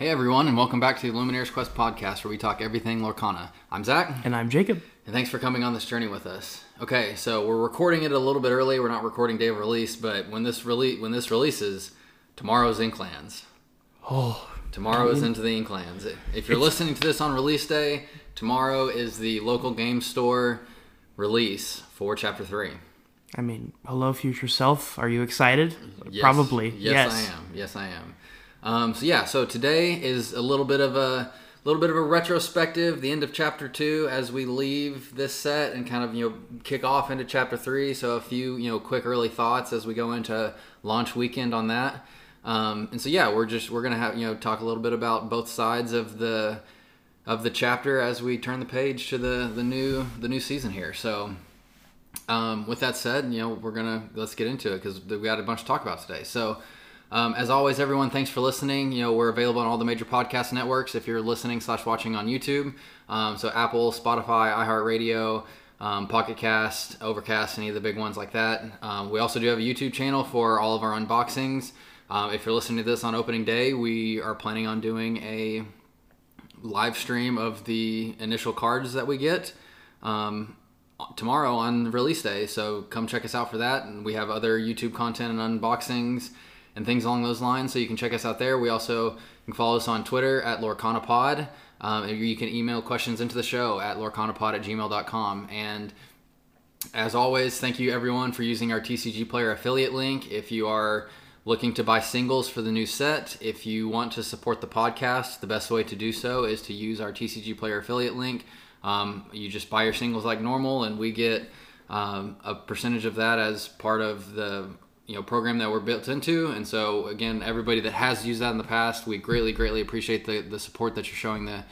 Hey everyone, and welcome back to the Illumineers Quest podcast where we talk everything Lorcana. I'm Zach, And I'm Jacob. and thanks for coming on this journey with us. Okay, so we're recording it a little bit early. We're not recording day of release, but when this release when this releases, tomorrow's Inklands. Oh, Tomorrow is into the Inklands. If you're listening to this on release day, tomorrow is the local game store release for Chapter Three. I mean, hello, future self. Are you excited? Yes. Probably. Yes, I am. Yes, I am. Um, so yeah, so today is a little bit of a little bit of a retrospective, the end of chapter two as we leave this set and kind of you know kick off into chapter three. So a few you know quick early thoughts as we go into launch weekend on that. Um, and so yeah, we're just we're gonna have you know talk a little bit about both sides of the of the chapter as we turn the page to the the new the new season here. So um, with that said, you know, we're gonna let's get into it because we got a bunch to talk about today. So, um, as always, everyone, thanks for listening. You know, we're available on all the major podcast networks if you're listening slash watching on YouTube. Um, so Apple, Spotify, iHeartRadio, um, Pocket Cast, Overcast, any of the big ones like that. Um, we also do have a YouTube channel for all of our unboxings. Um, if you're listening to this on opening day, we are planning on doing a live stream of the initial cards that we get um, tomorrow on release day. So come check us out for that. And we have other YouTube content and unboxings and things along those lines. So you can check us out there. We also can follow us on Twitter at LorcanaPod. Um, you can email questions into the show at lorcanapod at gmail.com. And as always, thank you everyone for using our TCG Player affiliate link. If you are looking to buy singles for the new set, if you want to support the podcast, the best way to do so is to use our TCG Player affiliate link. Um, you just buy your singles like normal, and we get um, a percentage of that as part of the you know program that we're built into. And so again, everybody that has used that in the past, we greatly, greatly appreciate the, the support that you're showing the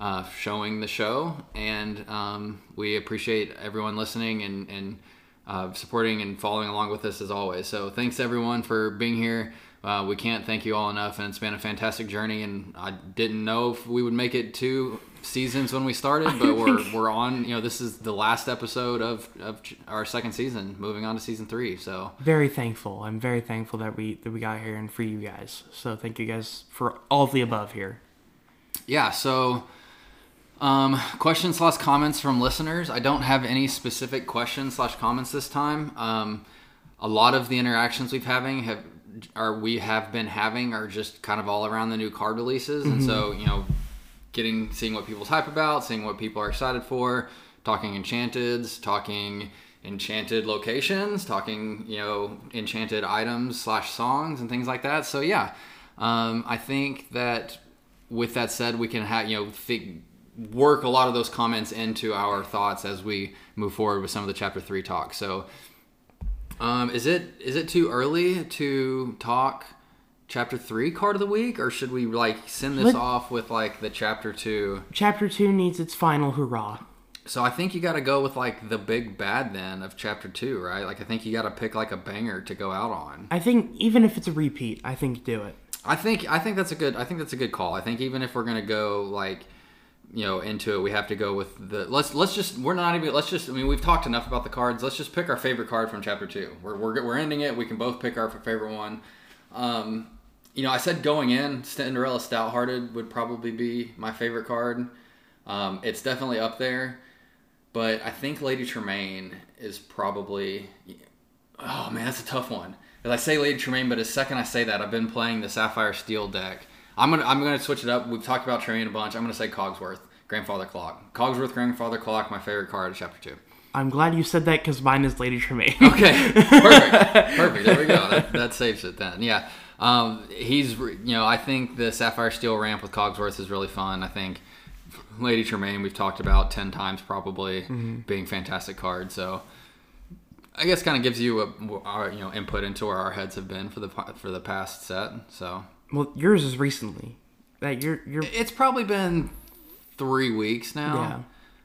uh, showing the show, and um, we appreciate everyone listening and and uh, supporting and following along with us as always. So thanks everyone for being here. Uh, we can't thank you all enough, and it's been a fantastic journey. And I didn't know if we would make it two seasons when we started, but we're we're on. You know, this is the last episode of of our second season, moving on to season three. So Very thankful. I'm very thankful that we that we got here and for you guys. So thank you guys for all of the above here. yeah, so um, questions slash comments from listeners. I don't have any specific questions slash comments this time. Um, a lot of the interactions we've having have are we have been having are just kind of all around the new card releases, and so you know, getting seeing what people's hype about, seeing what people are excited for, talking enchanteds, talking enchanted locations, talking you know enchanted items slash songs and things like that. So yeah, um, I think that with that said, we can have you know think, work a lot of those comments into our thoughts as we move forward with some of the chapter three talk. So, um, is it is it too early to talk chapter three card of the week, or should we like send this Let- off with like the chapter two? Chapter two needs its final hurrah. So I think you got to go with like the big bad then of chapter two, right? Like I think you got to pick like a banger to go out on. I think even if it's a repeat, I think do it. I think I think that's a good I think that's a good call. I think even if we're gonna go like you know into it, we have to go with the let's let's just we're not even let's just I mean we've talked enough about the cards. Let's just pick our favorite card from chapter two. We're we're, we're ending it. We can both pick our favorite one. Um, you know, I said going in, Cinderella Stouthearted would probably be my favorite card. Um, it's definitely up there, but I think Lady Tremaine is probably. Oh man, that's a tough one. As I say Lady Tremaine, but as second I say that, I've been playing the Sapphire Steel deck. I'm gonna I'm gonna switch it up. We've talked about Tremaine a bunch. I'm gonna say Cogsworth, Grandfather Clock. Cogsworth, Grandfather Clock, my favorite card of chapter two. I'm glad you said that because mine is Lady Tremaine. Okay, perfect, perfect. There we go. That, that saves it then. Yeah, um, he's you know I think the Sapphire Steel ramp with Cogsworth is really fun. I think Lady Tremaine we've talked about ten times probably being fantastic card. So I guess kind of gives you a our, you know input into where our heads have been for the for the past set. So Well, yours is recently. That you're you're It's probably been three weeks now.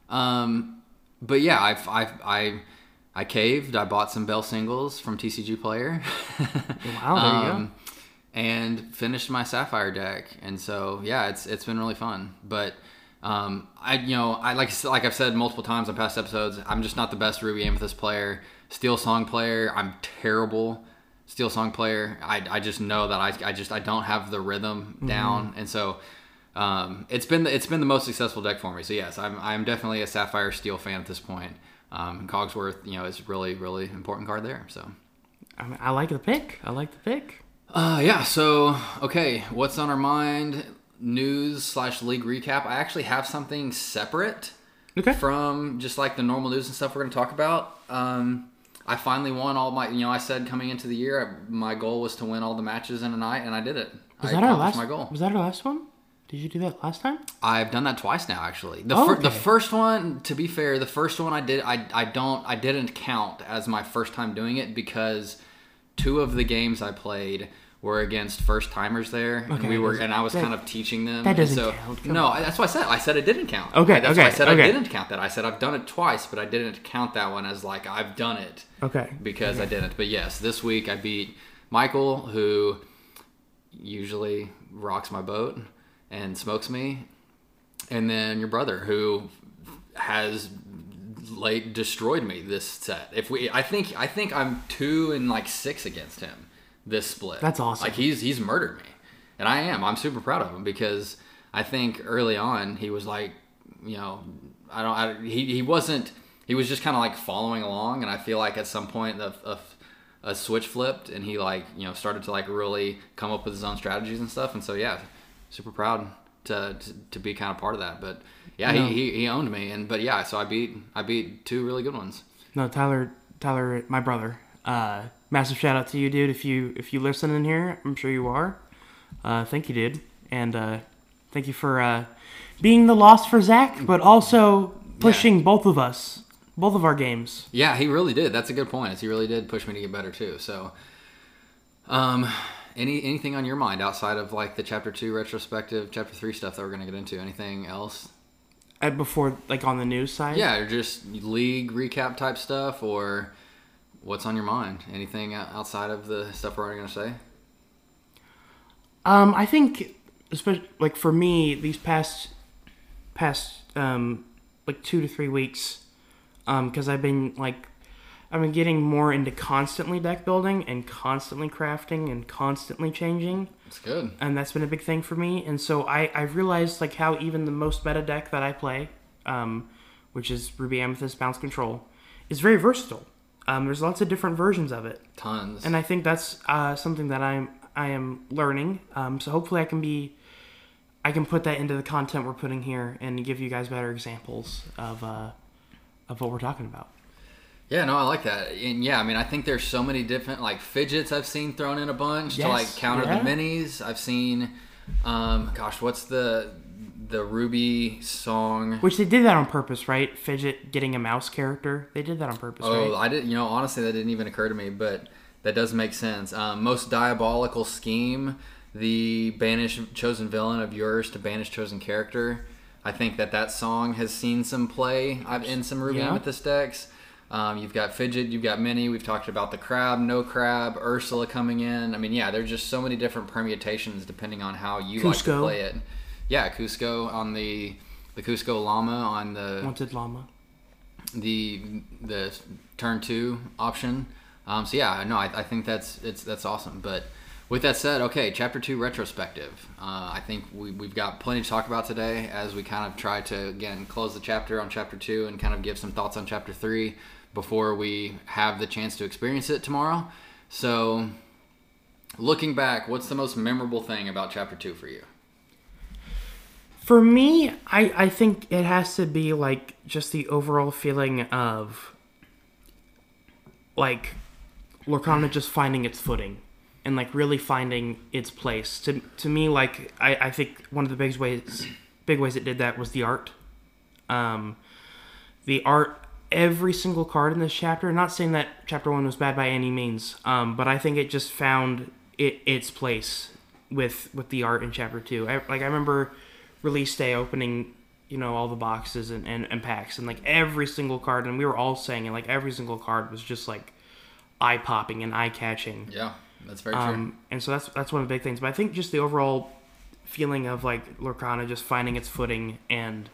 Um, but yeah, I've, I've, I, I caved. I bought some Bell singles from TCG Player. wow. There you go. And finished my Sapphire deck. And so yeah, it's it's been really fun. But um, I you know I like like I've said multiple times on past episodes, I'm just not the best Ruby Amethyst player. Steel Song player, I'm terrible. Steel Song player, I, I just know that I, I just I don't have the rhythm down, and so um, it's been the, it's been the most successful deck for me. So yes, I'm I'm definitely a Sapphire Steel fan at this point. Um, Cogsworth, you know, is really really important card there. So I, mean, I like the pick. I like the pick. Uh, yeah. So okay, what's on our mind? News slash league recap. I actually have something separate Okay. from just like the normal news and stuff we're going to talk about. Um, I finally won all my. You know, I said coming into the year, I, my goal was to win all the matches in a night, and I did it. Was I that our last? my goal. Was that our last one? Did you do that last time? I've done that twice now, actually. The, Oh, fir- the okay. first one, to be fair, the first one I did, I, I don't, I didn't count as my first time doing it because two of the games I played were against first timers there, and we were, and I was that- kind of teaching them. that doesn't so, count, come No, on. that's what I said. I said it didn't count. Okay, that's why I said okay. I didn't count that. I said I've done it twice, but I didn't count that one as like I've done it Okay. because I didn't. But yes, this week I beat Michael, who usually rocks my boat and smokes me, and then your brother, who has late destroyed me this set. If we, I think, I think I'm two and like six against him this split. That's awesome. Like he's he's murdered me, and I am. I'm super proud of him because I think early on he was like, you know, I don't. I, he he wasn't. He was just kind of like following along, and I feel like at some point the a, a switch flipped, and he like you know started to like really come up with his own strategies and stuff. And so yeah, super proud to to, to be kind of part of that. But yeah, No. he, he he owned me, and but yeah, so I beat I beat two really good ones. No, Tyler. Tyler, my brother. Uh, massive shout out to you, dude. If you if you listen in here, I'm sure you are. Uh, thank you, dude, and uh, thank you for uh, being the loss for Zach, but also pushing both of us, both of our games. Yeah, he really did. That's a good point. He really did push me to get better too. So, um, any anything on your mind outside of like the chapter two retrospective, chapter three stuff that we're gonna get into? Anything else? Uh, before, like on the news side. Yeah, or just league recap type stuff, or what's on your mind? Anything outside of the stuff we're already gonna say? Um, I think, especially like for me, these past past um like two to three weeks, um, because I've been like I've been getting more into constantly deck building and constantly crafting and constantly changing, It's good. and that's been a big thing for me. And so I I've realized like how even the most meta deck that I play, um, which is Ruby Amethyst Bounce Control, is very versatile. Um, there's lots of different versions of it Tons. and I think that's uh, something that I'm I am learning. Um, so hopefully I can be I can put that into the content we're putting here and give you guys better examples of uh, of what we're talking about. Yeah, no, I like that. And yeah, I mean, I think there's so many different like fidgets I've seen thrown in a bunch to like counter yeah. the minis. I've seen, um, gosh, what's the the Ruby song? Which they did that on purpose, right? Fidget getting a mouse character. They did that on purpose, Oh, right? I didn't. You know, honestly, that didn't even occur to me, but that does make sense. Um, most diabolical scheme: the banish chosen villain of yours to banish chosen character. I think that that song has seen some play I've in some Ruby Yeah. Amethyst decks. Um, you've got Fidget, you've got Mini. We've talked about the crab, no crab, Ursula coming in. I mean, yeah, there's just so many different permutations depending on how you like to play it. Yeah, Kuzco on the the Kuzco Llama on the Wanted llama. the the turn two option. Um, so yeah, no, I, I think that's it's that's awesome. But with that said, okay, chapter two retrospective. Uh, I think we we've got plenty to talk about today as we kind of try to again close the chapter on chapter two and kind of give some thoughts on chapter three before we have the chance to experience it tomorrow. So looking back, what's the most memorable thing about chapter two for you? For me, I, I think it has to be like just the overall feeling of like Lorcana just finding its footing and like really finding its place. To to me, like I, I think one of the big ways big ways it did that was the art. Um the art every single card in this chapter, not saying that chapter one was bad by any means, um, but I think it just found it its place with with the art in chapter two. I, like I remember release day opening, you know, all the boxes and, and, and packs and like every single card, and we were all saying it. Like every single card was just like eye popping and eye catching. Yeah, that's very true. Um, and so that's that's one of the big things. But I think just the overall feeling of like Lorcana just finding its footing and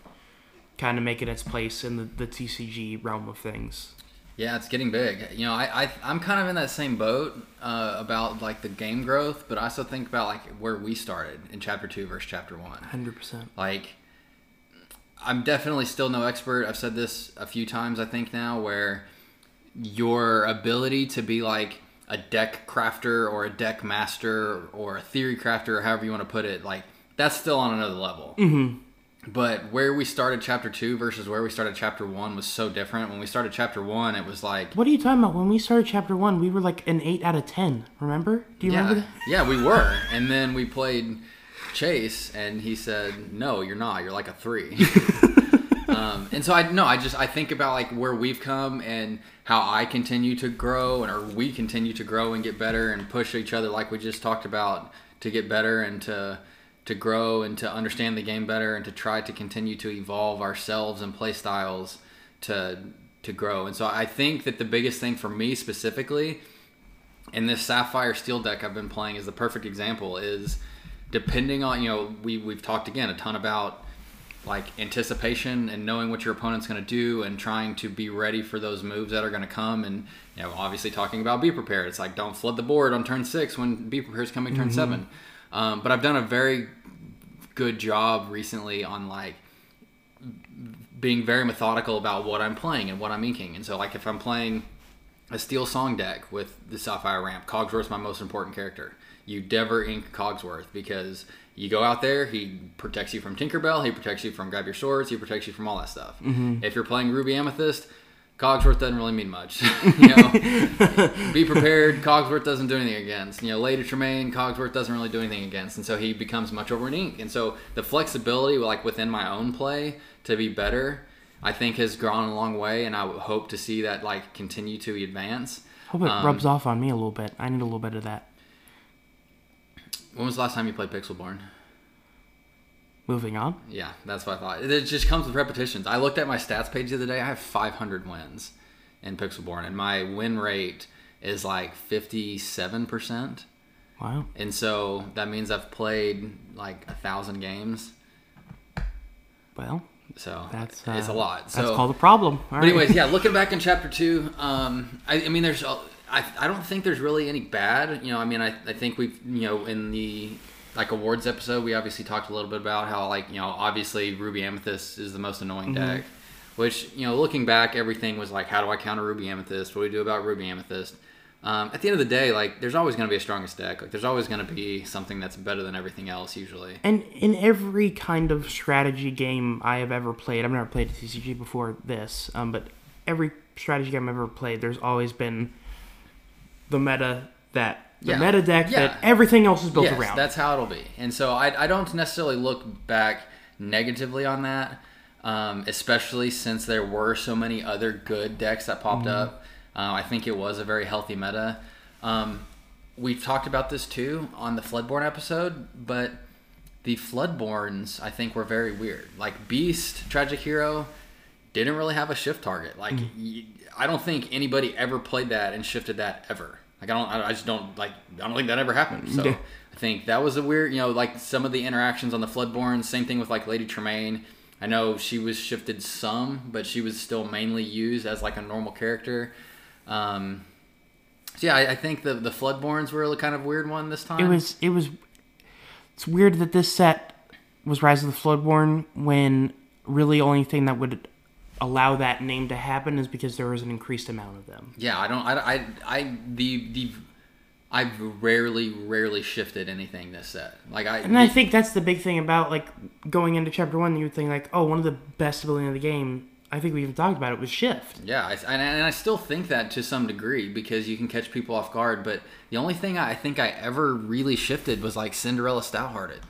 kind of making its place in the, the TCG realm of things. Yeah, it's getting big. You know, I, I I'm kind of in that same boat uh, about like the game growth, but I also think about like where we started in chapter two versus chapter one. Hundred percent. Like, I'm definitely still no expert. I've said this a few times, I think now, where your ability to be like a deck crafter or a deck master or a theory crafter or however you want to put it, like that's still on another level. Mm-hmm. But where we started chapter two versus where we started chapter one was so different. When we started chapter one, it was like What are you talking about? When we started chapter one, we were like an eight out of ten. Remember? Do you yeah, remember? That? yeah, we were. And then we played Chase, and he said, "No, you're not. You're like a three. um, and so I no, I just I think about like where we've come and how I continue to grow, and or we continue to grow and get better and push each other, like we just talked about, to get better and to to grow and to understand the game better and to try to continue to evolve ourselves and play styles to to grow. And so I think that the biggest thing for me specifically in this sapphire steel deck I've been playing is the perfect example is depending on you know we we've talked again a ton about like anticipation and knowing what your opponent's going to do and trying to be ready for those moves that are going to come and you know obviously talking about be prepared it's like don't flood the board on turn six when be prepared is coming turn Mm-hmm. seven um, but i've done a very good job recently on like being very methodical about what i'm playing and what i'm inking. And so like if i'm playing a steel song deck with the sapphire ramp cogsworth's my most important character. You never ink cogsworth because you go out there he protects you from tinkerbell he protects you from grab your swords he protects you from all that stuff. If you're playing ruby amethyst cogsworth doesn't really mean much. You know? Be prepared. Cogsworth doesn't do anything against. You know lady tremaine cogsworth doesn't really do anything against. And so he becomes much over an ink. And so the flexibility like within my own play to be better i think has gone a long way. And i hope to see that like continue to advance. Hope it Um, rubs off on me a little bit. I need a little bit of that. when was the last time you played pixelborn Moving on. Yeah, that's what I thought. It just comes with repetitions. I looked at my stats page the other day. I have 500 wins in Pixelborn, and my win rate is like 57%. Wow. And so that means I've played like a thousand games. Well, So that's uh, it's a lot. That's called a problem. All but right. anyways, yeah, looking back in chapter two, um, I, I mean, there's, a- I, I don't think there's really any bad. You know, I mean, I, I think we've, you know, in the like awards episode, we obviously talked a little bit about how like, you know, obviously Ruby Amethyst is the most annoying Mm-hmm. deck. Which you know, looking back, everything was like, how do I counter Ruby Amethyst? What do we do about Ruby Amethyst? Um, at the end of the day, like, there's always going to be a strongest deck. Like, there's always going to be something that's better than everything else, usually. And in every kind of strategy game I have ever played, I've never played a TCG before this, um, but every strategy game I've ever played, there's always been the meta that the Yeah. meta deck Yeah. that everything else is built yes, around. that's how it'll be. And so I, I don't necessarily look back negatively on that, um, especially since there were so many other good decks that popped Mm-hmm. up. Uh, I think it was a very healthy meta. Um, we've talked about this too on the Floodborn episode, but the Floodborns I think were very weird. Like Beast, Tragic Hero, didn't really have a shift target. Like Mm. y I don't think anybody ever played that and shifted that ever. Like I don't, I just don't like. I don't think that ever happened. So Yeah. I think that was a weird, you know, like some of the interactions on the Floodborns. Same thing with like Lady Tremaine. I know she was shifted some, but she was still mainly used as like a normal character. Um, so yeah, I, I think the the Floodborns were a kind of weird one this time. it was it was it's weird that this set was Rise of the Floodborn when really only thing that would allow that name to happen is because there was an increased amount of them. Yeah, I don't. I, I, I the the I've rarely rarely shifted anything this set. Like I And I think that's the big thing about like going into chapter one. You would think like, oh, one of the best ability in the game. I think we even talked about it was shift. Yeah, I, and, and I still think that to some degree because you can catch people off guard. But the only thing I think I ever really shifted was like Cinderella Stouthearted,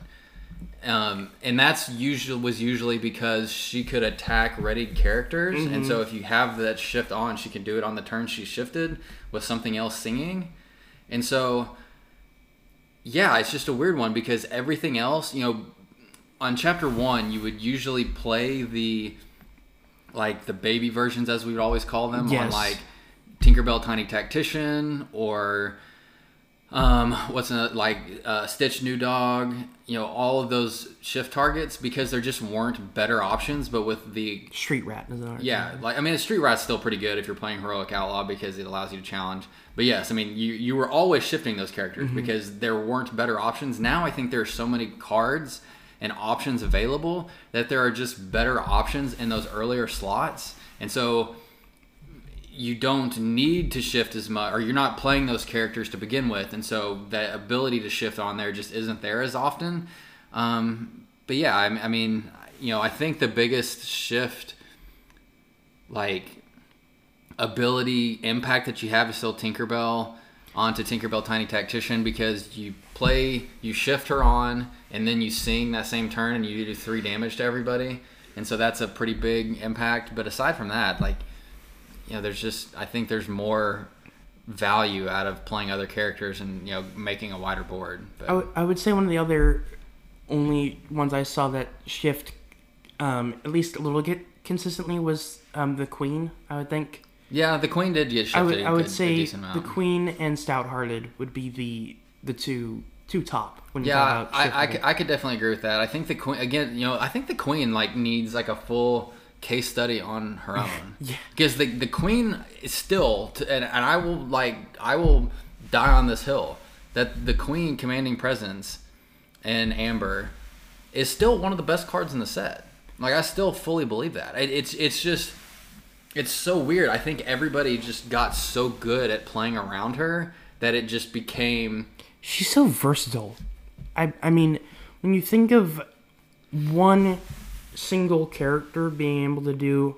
um, and that's usually was usually because she could attack readied characters, and so if you have that shift on, she can do it on the turn she shifted with something else singing, and so yeah, it's just a weird one because everything else, you know, on chapter one, you would usually play the like the baby versions, as we would always call them, on like Tinkerbell Tiny Tactician or um, what's a, like uh, Stitch New Dog, you know, all of those shift targets because there just weren't better options. But with the Street Rat yeah, like I mean, a street rat's still pretty good if you're playing heroic outlaw because it allows you to challenge. But yes, I mean, you you were always shifting those characters because there weren't better options. Now I think there are so many cards and options available that there are just better options in those earlier slots, and so you don't need to shift as much, or you're not playing those characters to begin with, and so that ability to shift on there just isn't there as often. Um, but yeah, I, I mean, you know, I think the biggest shift, like ability impact that you have is still Tinkerbell onto Tinkerbell Tiny Tactician because you play, you shift her on, and then you sing that same turn and you do three damage to everybody, and so that's a pretty big impact. But aside from that, like you know, there's just I think there's more value out of playing other characters and you know making a wider board. But I, w- I would say one of the other only ones I saw that shift um, at least a little bit consistently was um, the Queen. I would think. yeah, the Queen did get shifted. I would I a would a say decent the. Queen and Stout Hearted would be the the two two top when you Yeah, talk about I, I, I could definitely agree with that. I think the queen again. You know, I think the queen like needs like a full case study on her own. Yeah. Because the the queen is still, to, and, and I will like I will die on this hill that the queen commanding presence and Amber is still one of the best cards in the set. Like I still fully believe that. It, it's it's just it's so weird. I think everybody just got so good at playing around her that it just became She's so versatile. I I mean, when you think of one single character being able to do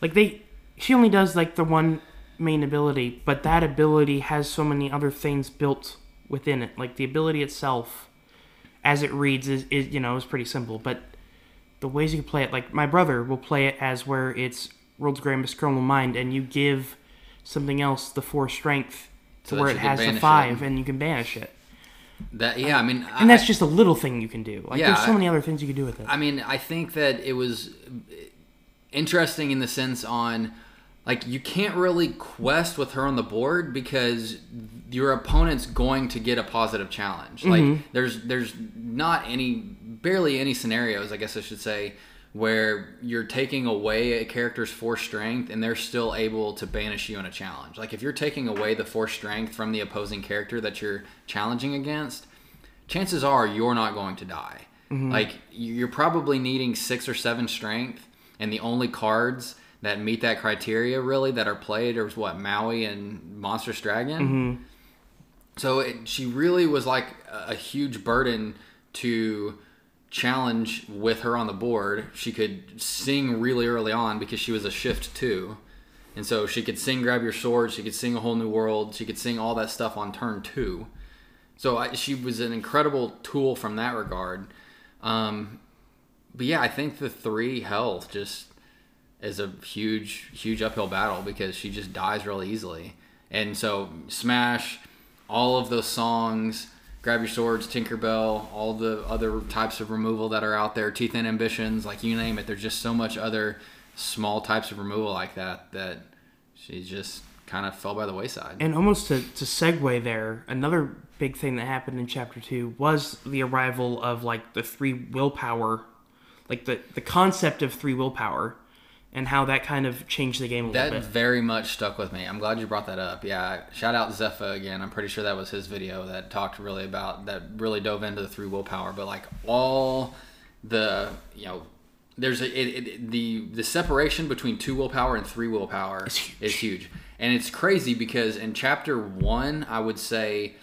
like they she only does like the one main ability, but that ability has so many other things built within it. Like the ability itself as it reads is, is you know, is pretty simple, but the ways you can play it like my brother will play it as where it's world's grandest criminal mind and you give something else the four strength to So where it has the it. five and you can banish it. That. Yeah, I mean, And that's just a little thing you can do. Like Yeah, there's so many other things you can do with it. I mean, I think that it was interesting in the sense on like you can't really quest with her on the board because your opponent's going to get a positive challenge. Like mm-hmm. there's there's not any barely any scenarios, I guess I should say, where you're taking away a character's force strength and they're still able to banish you in a challenge. Like if you're taking away the force strength from the opposing character that you're challenging against, chances are you're not going to die. Mm-hmm. Like you're probably needing six or seven strength, and the only cards that meet that criteria really that are played are what Maui and Monstrous Dragon. Mm-hmm. So it, she really was like a, a huge burden to challenge with her on the board. She could sing really early on because she was a shift two. And so she could sing Grab Your Sword, she could sing A Whole New World, she could sing all that stuff on turn two. So I, she was an incredible tool from that regard. Um, but yeah, I think the three health just is a huge, huge uphill battle because she just dies really easily. And so Smash, all of those songs, Grab Your Swords, Tinkerbell, all the other types of removal that are out there, Teeth and Ambitions, like you name it. There's just so much other small types of removal like that that she just kind of fell by the wayside. and almost to, to segue there, another big thing that happened in chapter two was the arrival of like the three willpower, like the the concept of three willpower, and how that kind of changed the game a That little bit. That very much stuck with me. I'm glad you brought that up. Yeah, shout out Zepha again. I'm pretty sure that was his video that talked really about that really dove into the three willpower. But like all the you know, there's a it, it, the the separation between two willpower and three willpower huge. is huge, and it's crazy because in chapter one, I would say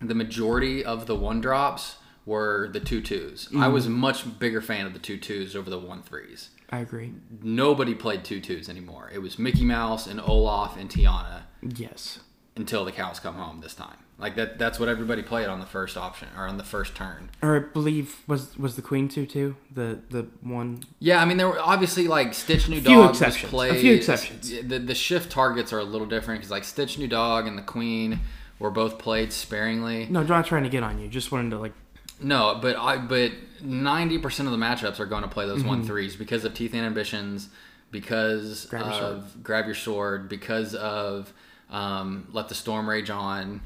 the majority of the one drops were the two twos. I mm-hmm. was a much bigger fan of the two twos over the one threes I agree. nobody played two twos anymore. It was Mickey Mouse and Olaf and Tiana Yes. until the cows come home this time. Like that that's what everybody played on the first option or on the first turn. Or I believe was was the queen two too the the one Yeah, I mean there were obviously like Stitch New Dog was exceptions. A few exceptions. The the shift targets are a little different because like Stitch New Dog and the Queen were both played sparingly. No, I'm not trying to get on you. Just wanted to like. No, but I but ninety percent of the matchups are going to play those Mm-hmm. one threes because of teeth and ambitions, because Grab your of grab your sword, because of um, let the storm rage on.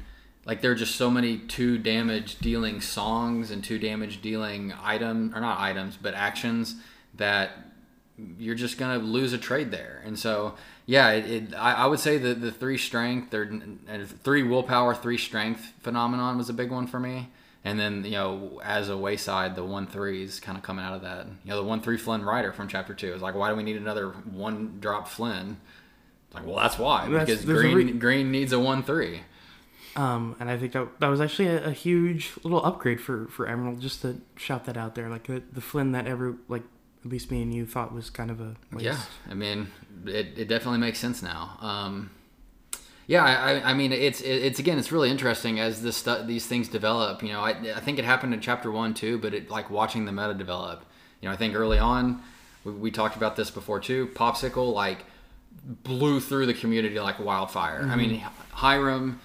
Like there are just so many two damage dealing songs and two damage dealing item or not items but actions that you're just gonna lose a trade there. And so yeah, it, it I, I would say that the three strength or and three willpower, three strength phenomenon was a big one for me. And then you know, as a wayside, the one threes kind of coming out of that. You know, the one three Flynn Rider from chapter two is like, why do we need another one drop Flynn? It's like, well, that's why That's- because green re- green needs a one three. Um, and I think that that was actually a, a huge little upgrade for for Emerald. Just to shout that out there, like the, the Flynn that ever like at least me and you thought was kind of a waste. Yeah, I mean, it, it definitely makes sense now. Um, yeah, I, I- mean, it's it's again, it's really interesting as this stu- these things develop. You know, I, I think it happened in chapter one too, but it like watching the meta develop. You know, I think early on, we, we talked about this before too. Popsicle like blew through the community like wildfire. I mm-hmm. mean, Hiram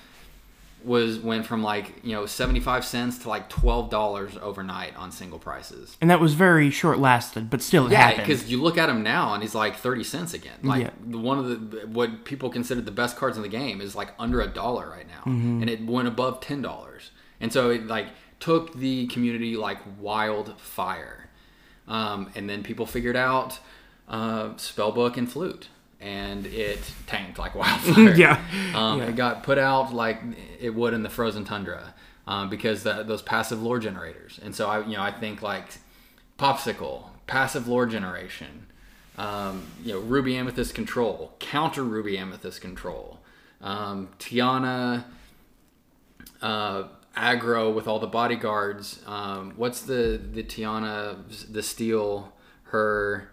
was went from like you know seventy five cents to like twelve dollars overnight on single prices. And that was very short lasted, but still it Yeah, because you look at him now and he's like thirty cents again. Like Yeah. one of the what people consider the best cards in the game is like under a dollar right now, Mm-hmm. and it went above ten dollars. And so it like took the community like wildfire, um, and then people figured out uh, spellbook and flute, and it tanked like wildfire. Yeah. Um, Yeah. It got put out like it would in the frozen tundra um, because that, those passive lore generators. And so I, you know, I think like popsicle, passive lore generation, um, you know, ruby amethyst control, counter ruby amethyst control, um, Tiana uh, aggro with all the bodyguards. Um, what's the the Tiana the steel her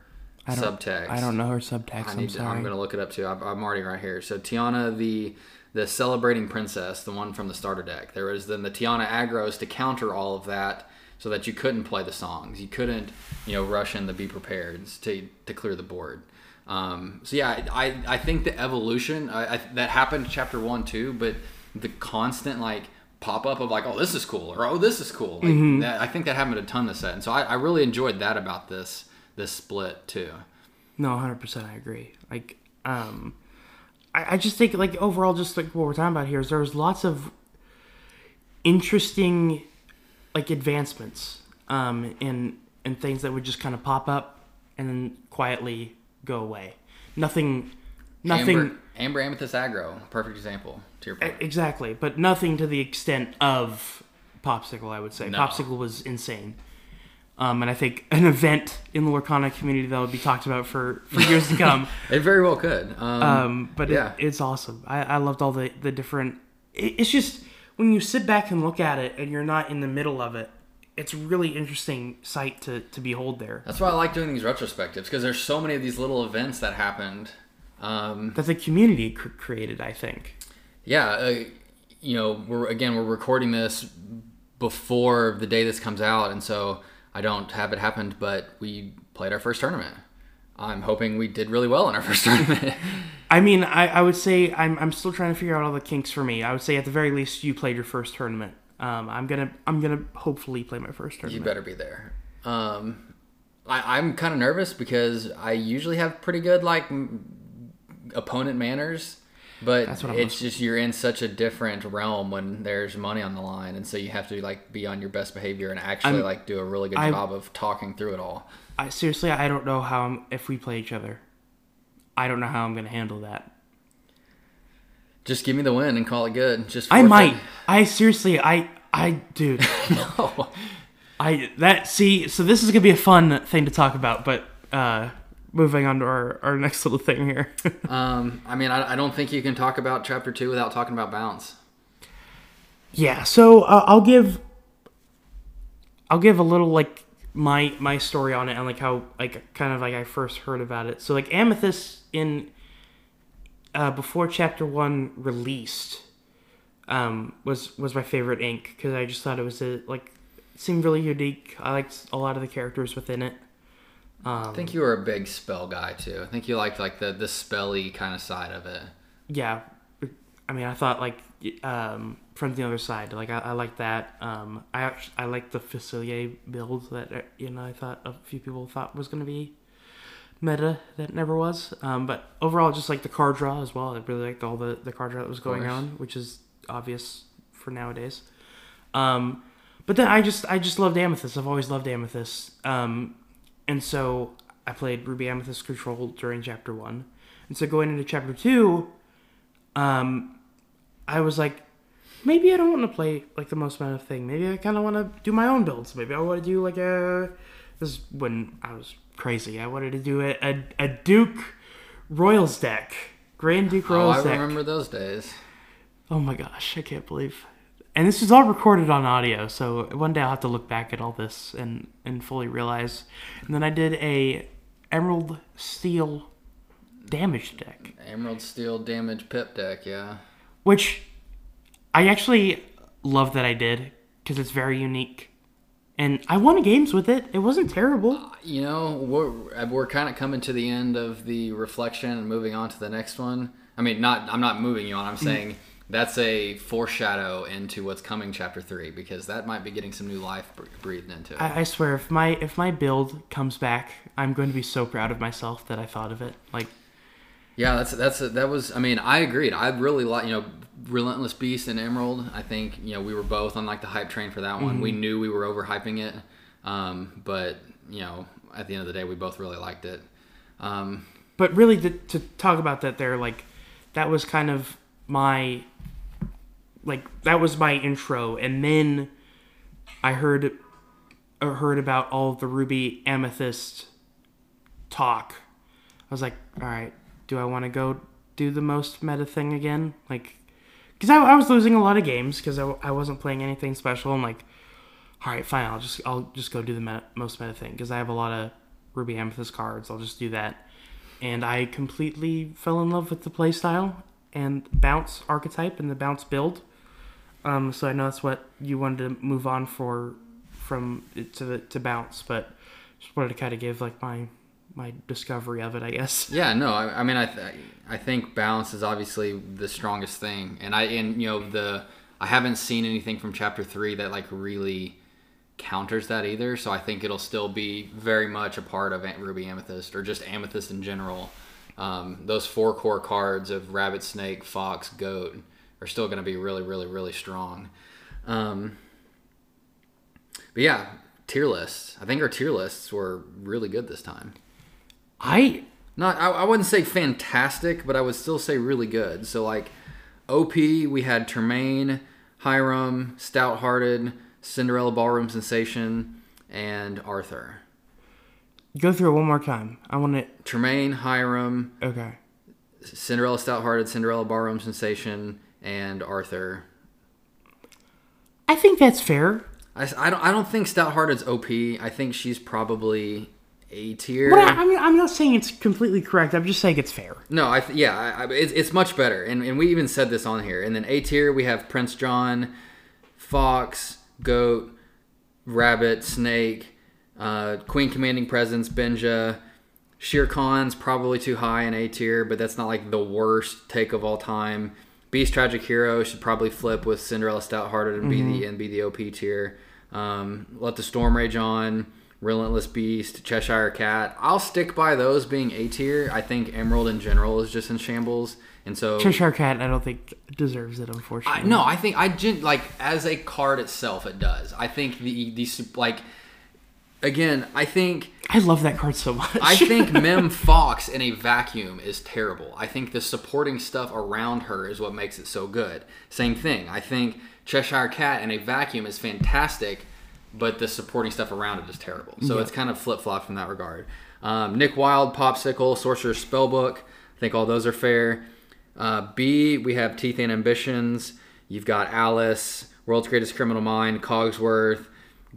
I don't, subtext? I don't know her subtext. I to, sorry. I'm gonna look it up too. I'm, I'm already right here. So Tiana, the the celebrating princess, the one from the starter deck. There was then the Tiana aggros to counter all of that, so that you couldn't play the songs. You couldn't, you know, rush in the be prepared to to clear the board. Um, so yeah, I I think the evolution I, I, that happened chapter one too, but the constant like pop up of like oh this is cool or oh this is cool. Like, that, I think that happened a ton this set, and so I, I really enjoyed that about this this split too. No, 100% I agree. Like, um, I, I just think, like, overall, just like what we're talking about here is there was lots of interesting, like, advancements, um, in, in things that would just kind of pop up and then quietly go away. Nothing, nothing, Amber, Amber Amethyst Agro, perfect example to your point. exactly, but nothing to the extent of Popsicle, I would say. No. Popsicle was insane. Um, and I think an event in the Lorcana community that will be talked about for, for years to come. It very well could. Um, Um, but yeah. it, it's awesome. I, I loved all the the different. It, it's just when you sit back and look at it, and you're not in the middle of it. It's a really interesting sight to to behold there. that's why I like doing these retrospectives because there's so many of these little events that happened. Um, That the community cr- created, I think. yeah, uh, you know, we're again we're recording this before the day this comes out, and so I don't have it happened, but we played our first tournament. I'm hoping we did really well in our first tournament. I mean, I, I would say I'm I'm still trying to figure out all the kinks for me. I would say at the very least you played your first tournament. Um, I'm gonna I'm gonna hopefully play my first tournament. You better be there. Um, I, I'm kind of nervous because I usually have pretty good like m- opponent manners, but That's what I'm it's just you're in such a different realm when there's money on the line, and so you have to like be on your best behavior and actually I'm- like do a really good I- job of talking through it all. I, seriously, I don't know how I'm, if we play each other. I don't know how I'm gonna handle that. Just give me the win and call it good. Just I might. I seriously, I I dude. no. I that see so this is gonna be a fun thing to talk about, but uh moving on to our, our next little thing here. Um, I mean, I, I don't think you can talk about chapter two without talking about bounce. yeah, so uh, I'll give I'll give a little like my my story on it and like how like kind of like I first heard about it. So like Amethyst in uh before chapter 1 released um was was my favorite ink cuz I just thought it was a like seemed really unique. I liked a lot of the characters within it. I think you were a big spell guy too. I think you liked like the the spelly kind of side of it. yeah i mean i thought like um from the other side. Like I, I like that. Um, I actually, I like the Facilier build that uh, you know I thought a few people thought was gonna be meta that never was. Um, but overall, just like the card draw as well. I really liked all the the card draw that was going on, which is obvious for nowadays. Um, but then I just I just loved Amethyst. I've always loved Amethyst. Um, and so I played Ruby Amethyst Control during Chapter One, and so going into Chapter Two, um, I was like, maybe I don't want to play like the most meta thing. Maybe I kind of want to do my own builds. Maybe I want to do like a. This is when I was crazy. I wanted to do a a, a Duke Royals deck, Grand Duke Royals Oh, I deck. remember those days. Oh my gosh, I can't believe. And this is all recorded on audio, so one day I'll have to look back at all this and and fully realize. And then I did a Emerald Steel damage deck, Emerald Steel Damage Pip deck, yeah. which I actually love that I did because it's very unique. And I won games with it. It wasn't terrible. Uh, you know, we're uh, we're kind of coming to the end of the reflection and moving on to the next one. I mean, not I'm not moving you on. I'm mm. saying that's a foreshadow into what's coming, chapter three, because that might be getting some new life breathed into it. I, I swear, if my if my build comes back, I'm going to be so proud of myself that I thought of it. Like, Yeah, that's that's that was. I mean, I agreed. I really like you know, Relentless Beast and Emerald. I think you know we were both on like the hype train for that one. We knew we were overhyping it, um, but you know, at the end of the day, we both really liked it. Um, but really to, to talk about that there like that was kind of my like that was my intro. And then i heard uh, heard about all the ruby amethyst talk. I was like all right do i want to go do the most meta thing again? Like because I, I was losing a lot of games because I, I wasn't playing anything special. I'm like all right fine i'll just i'll just go do the meta, most meta thing because i have a lot of ruby amethyst cards. I'll just do that. And I completely fell in love with the playstyle and bounce archetype and the bounce build. Um, so I know that's what you wanted to move on for from to the, to bounce, but just wanted to kind of give like my my discovery of it, I guess. Yeah, no, I, I mean, I, th- I think balance is obviously the strongest thing, and I, and you know, the I haven't seen anything from chapter three that like really counters that either. So I think it'll still be very much a part of Ruby Amethyst or just Amethyst in general. Um, those four core cards of Rabbit, Snake, Fox, Goat are still going to be really, really, really strong. Um, but yeah, tier lists. I think our tier lists were really good this time. I Not, I, I wouldn't say fantastic, but I would still say really good. So like, OP, we had Tremaine, Hiram, Stout Hearted, Cinderella Ballroom Sensation, and Arthur. go through it one more time. I want to. Tremaine, Hiram, Okay. Cinderella Stout Hearted, Cinderella Ballroom Sensation, and Arthur. I think that's fair. I, I don't I don't think OP. I think she's probably A tier. I, I mean, I'm not saying it's completely correct. I'm just saying it's fair. No, I th- yeah, I, I, it's, it's much better, and, and we even said this on here. And then A tier, we have Prince John, Fox, Goat, Rabbit, Snake, uh, Queen Commanding Presence, Benja. Shere Khan's probably too high in A tier, but that's not like the worst take of all time. Beast Tragic Hero should probably flip with Cinderella Stout Hearted and be the and be the OP tier. Um, Let the Storm Rage On, Relentless Beast, Cheshire Cat. I'll stick by those being A tier. I think Emerald in general is just in shambles, and so Cheshire Cat, I don't think deserves it, I, unfortunately. no, I think I gen- like as a card itself, it does. I think the the like again, I think I love that card so much. I think Mim Fox in a vacuum is terrible. I think the supporting stuff around her is what makes it so good. Same thing. I think Cheshire Cat in a vacuum is fantastic, but the supporting stuff around it is terrible. So it's kind of flip flop from that regard. Um, Nick Wilde, Popsicle, Sorcerer's Spellbook. I think all those are fair. Uh, B, we have Teeth and Ambitions. You've got Alice, World's Greatest Criminal Mind, Cogsworth,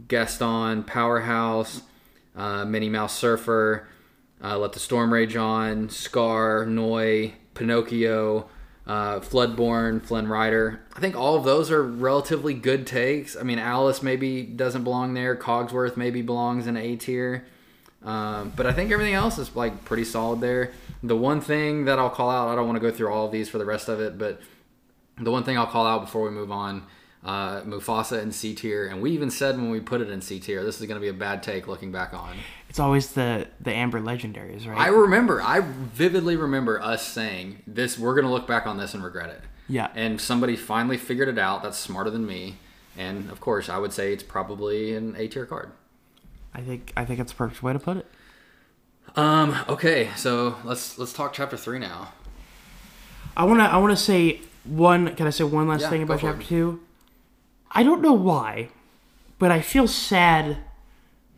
Gaston, Powerhouse, uh, Minnie Mouse Surfer, uh, Let the Storm Rage On, Scar, Noi, Pinocchio, uh, Floodborn, Flynn Rider. I think all of those are relatively good takes. I mean, Alice maybe doesn't belong there. Cogsworth maybe belongs in A tier. Um, but I think everything else is like pretty solid there. The one thing that I'll call out, I don't want to go through all of these for the rest of it, but the one thing I'll call out before we move on, uh, Mufasa in C tier, and we even said when we put it in C tier, this is going to be a bad take looking back on. It's always the the Amber legendaries, right? I remember, I vividly remember us saying this. We're going to look back on this and regret it. Yeah. And somebody finally figured it out. That's smarter than me. And of course, I would say it's probably an A tier card. I think I think that's the perfect way to put it. Um. Okay. So let's let's talk chapter three now. I wanna I wanna say one. Can I say one last Yeah, thing about chapter two? I don't know why, but I feel sad.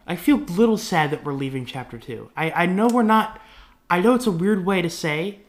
I feel a little sad that we're leaving chapter two. I I know we're not. I know it's a weird way to say,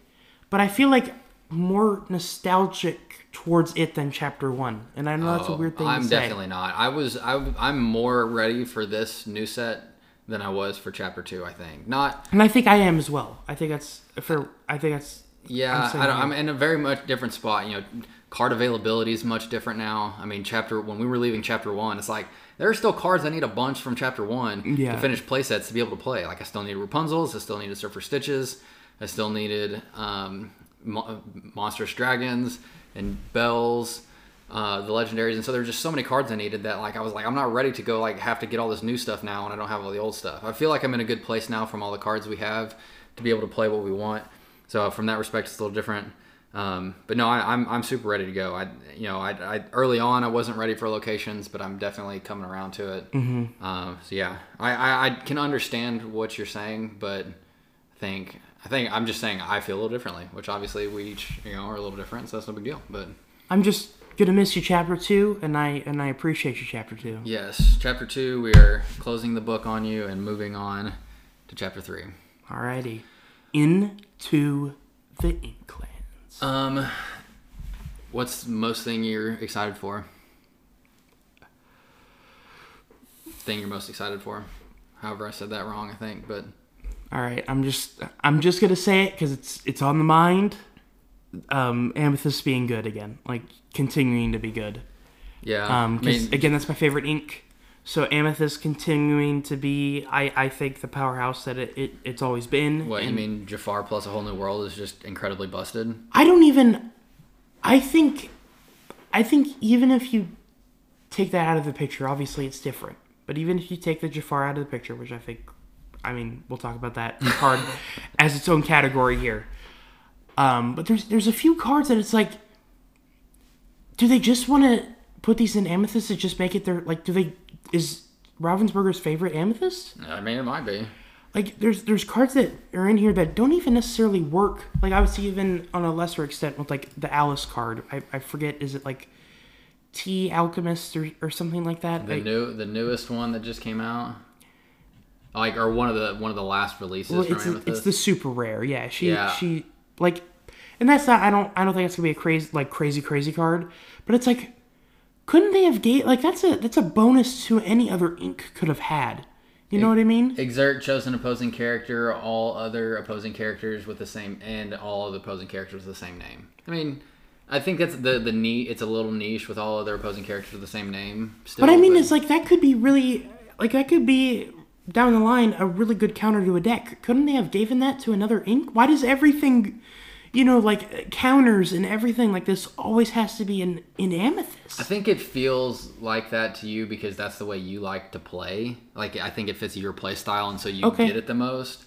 but I feel like more nostalgic towards it than chapter one, and I know that's a Oh, weird thing to say. I'm definitely not. I was. I, I'm more ready for this new set than I was for chapter two. I think not. and I think I am as well. I think that's for. I think that's. Yeah, saying I. I'm in a very much different spot. You know, card availability is much different now. I mean, chapter when we were leaving chapter one, it's like there are still cards I need a bunch from chapter one Yeah. to finish playsets to be able to play. Like I still needed Rapunzel's, I still needed Surfer Stitches, I still needed um, Mo- Monstrous Dragons and Belles. Uh, the legendaries, and so there's just so many cards I needed that like I was like I'm not ready to go like have to get all this new stuff now, and I don't have all the old stuff. I feel like I'm in a good place now from all the cards we have to be able to play what we want. So from that respect, it's a little different. Um, but no, I, I'm I'm super ready to go. I you know I, I early on I wasn't ready for locations, but I'm definitely coming around to it. Mm-hmm. Um, so yeah, I, I I can understand what you're saying, but I think I think I'm just saying I feel a little differently, which obviously we each you know are a little different, so that's no big deal. But I'm just gonna miss you, chapter two, and I and I appreciate you, chapter two. yes, chapter two, we are closing the book on you and moving on to chapter three. Alrighty, into the Inklands. Um, what's the most thing you're excited for? Thing you're most excited for? However, I said that wrong, I think, but All right, I'm just I'm just gonna say it because it's it's on the mind. Um, Amethyst being good again, like continuing to be good. yeah. Um, I mean, again, that's my favorite ink. So Amethyst continuing to be, I, I think the powerhouse that it, it it's always been. what you mean? Jafar plus a whole new world is just incredibly busted. I don't even. I think, I think even if you take that out of the picture, obviously it's different. But even if you take the Jafar out of the picture, which I think, I mean, we'll talk about that card as its own category here. Um, but there's there's a few cards that it's like, do they just want to put these in amethyst to just make it their like? Do they is Ravensburger's favorite amethyst? I mean, it might be. like there's there's cards that are in here that don't even necessarily work like i would see even on a lesser extent with like the alice card i, I forget is it like Tea Alchemist or, or something like that The Like, new, the newest one that just came out, like, or one of the one of the last releases well, from it's, Amethyst. it's the super rare yeah she Yeah. she like and that's not i don't i don't think it's gonna be a crazy like crazy crazy card but it's like couldn't they have gave like that's a that's a bonus to any other ink could have had you know what i mean Exert chosen opposing character, all other opposing characters with the same, and all other opposing characters with the same name. I mean, I think that's the the neat. It's a little niche with all other opposing characters with the same name. Still, But I mean, it's like that could be really like that could be down the line a really good counter to a deck. Couldn't they have given that to another ink? Why does everything, you know, like counters and everything like this always has to be in in amethyst? I think it feels like that to you because that's the way you like to play. Like I think it fits your play style, and so you Okay. get it the most.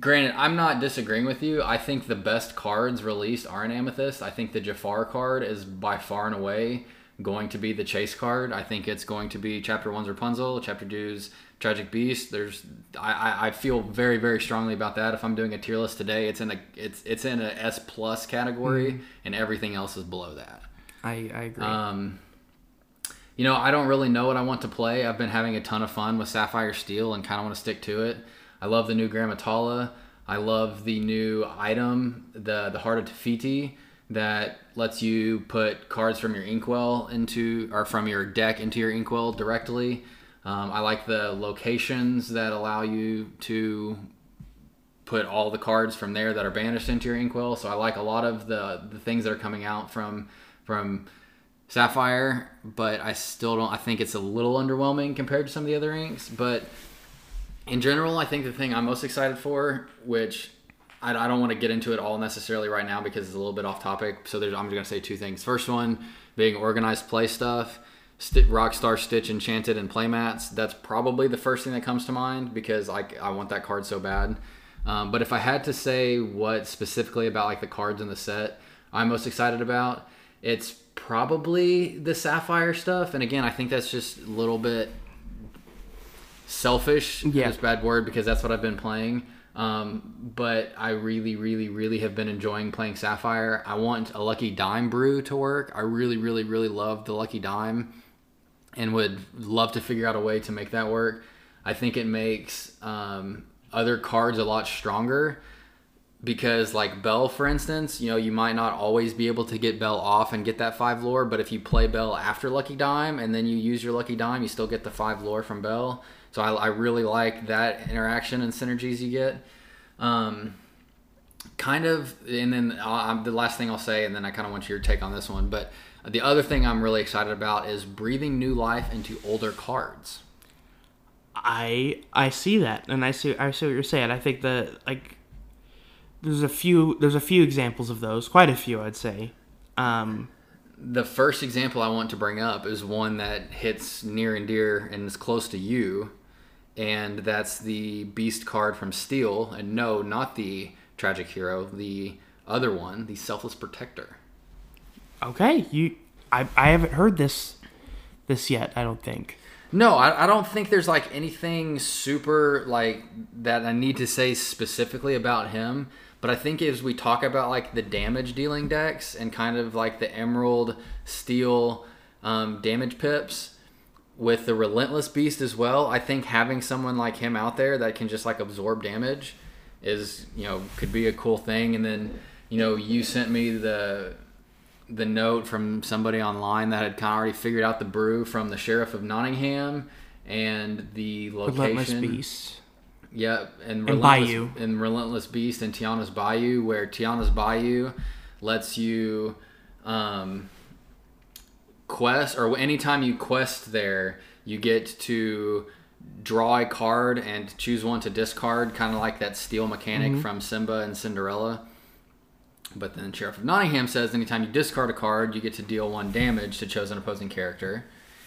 Granted, I'm not disagreeing with you. I think the best cards released are in Amethyst. I think the Jafar card is by far and away going to be the chase card. I think it's going to be Chapter One's Rapunzel, Chapter Two's Tragic Beast. There's, I, I, feel very, very strongly about that. If I'm doing a tier list today, it's in a, it's, it's in a S plus category, and everything else is below that. I I agree. Um, you know, I don't really know what I want to play. I've been having a ton of fun with Sapphire Steel and kind of want to stick to it. I love the new Gramma Tala. I love the new item, the the Heart of Te Fiti, that lets you put cards from your inkwell into or from your deck into your inkwell directly. Um, I like the locations that allow you to put all the cards from there that are banished into your inkwell. So I like a lot of the the things that are coming out from from Sapphire, but I still don't. I think it's a little underwhelming compared to some of the other inks. But in general, I think the thing I'm most excited for, which I, I don't want to get into it all necessarily right now because it's a little bit off topic. So there's, I'm just gonna say two things. First one being organized play stuff. St- Rockstar Stitch Enchanted and playmats. That's probably the first thing that comes to mind because I, I want that card so bad. Um, but if I had to say what specifically about like the cards in the set I'm most excited about, it's probably the Sapphire stuff. And again, I think that's just a little bit selfish. Yeah. Bad word because that's what I've been playing. Um, but I really, really, really have been enjoying playing Sapphire. I want a Lucky Dime brew to work. I really, really, really love the Lucky Dime and would love to figure out a way to make that work. I think it makes um, other cards a lot stronger because, like Belle, for instance, you know, you might not always be able to get Belle off and get that five lore, but if you play Belle after Lucky Dime and then you use your Lucky Dime, you still get the five lore from Belle. So I, I really like that interaction and synergies you get. Um, kind of, and then i the last thing I'll say, and then I kind of want your take on this one, but the other thing I'm really excited about is breathing new life into older cards. I I see that, and I see I see what you're saying. I think that like there's a few there's a few examples of those, quite a few, I'd say. Um, The first example I want to bring up is one that hits near and dear and is close to you, and that's the Beast card from Steel. And no, not the Tragic Hero, the other one, the Selfless Protector. okay, you I I haven't heard this this yet. I don't think. No, I, I don't think there's like anything super like that I need to say specifically about him. But I think as we talk about like the damage dealing decks and kind of like the Emerald Steel um, damage pips with the Relentless Beast as well, I think having someone like him out there that can just like absorb damage is you know could be a cool thing. And then you know you sent me the the note from somebody online that had kind of already figured out the brew from the sheriff of Nottingham and the location. Relentless. Beast. Yep, and, And Relentless, Bayou. and Relentless Beast and Tiana's Bayou, where Tiana's Bayou lets you um, quest, or anytime you quest there, you get to draw a card and choose one to discard, kind of like that steel mechanic mm-hmm. from Simba and Cinderella. But then Sheriff of Nottingham says anytime you discard a card, you get to deal one damage to chosen opposing character.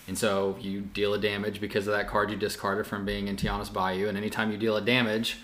And so you deal a damage because of that card you discarded from being in Tiana's Bayou. And anytime you deal a damage,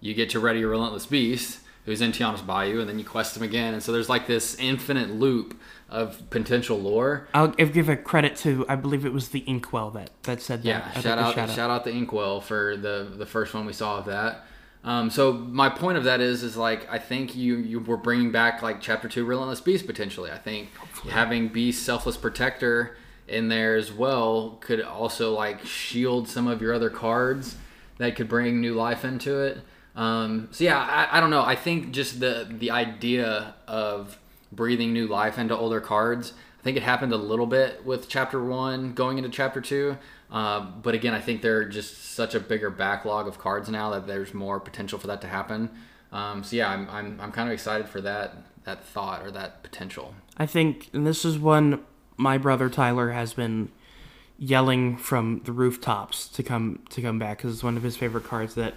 you get to ready your Relentless Beast, who's in Tiana's Bayou, and then you quest him again. And so there's like this infinite loop of potential lore. I'll give a credit to I believe it was the Inkwell that that said that. Yeah, I think shout out, shout out, to Inkwell for the the first one we saw of that. Um, so my point of that is, is like I think you you were bringing back like chapter two Relentless Beast potentially. I think having Beast Selfless Protector in there as well could also like shield some of your other cards that could bring new life into it. Um, so yeah, I, I don't know. I think just the the idea of breathing new life into older cards. I think it happened a little bit with chapter one going into chapter two. Um, but again, I think they're just such a bigger backlog of cards now that there's more potential for that to happen. Um, so yeah, I'm, I'm, I'm kind of excited for that that thought or that potential. I think, and this is one my brother Tyler has been yelling from the rooftops to come to come back because it's one of his favorite cards. That,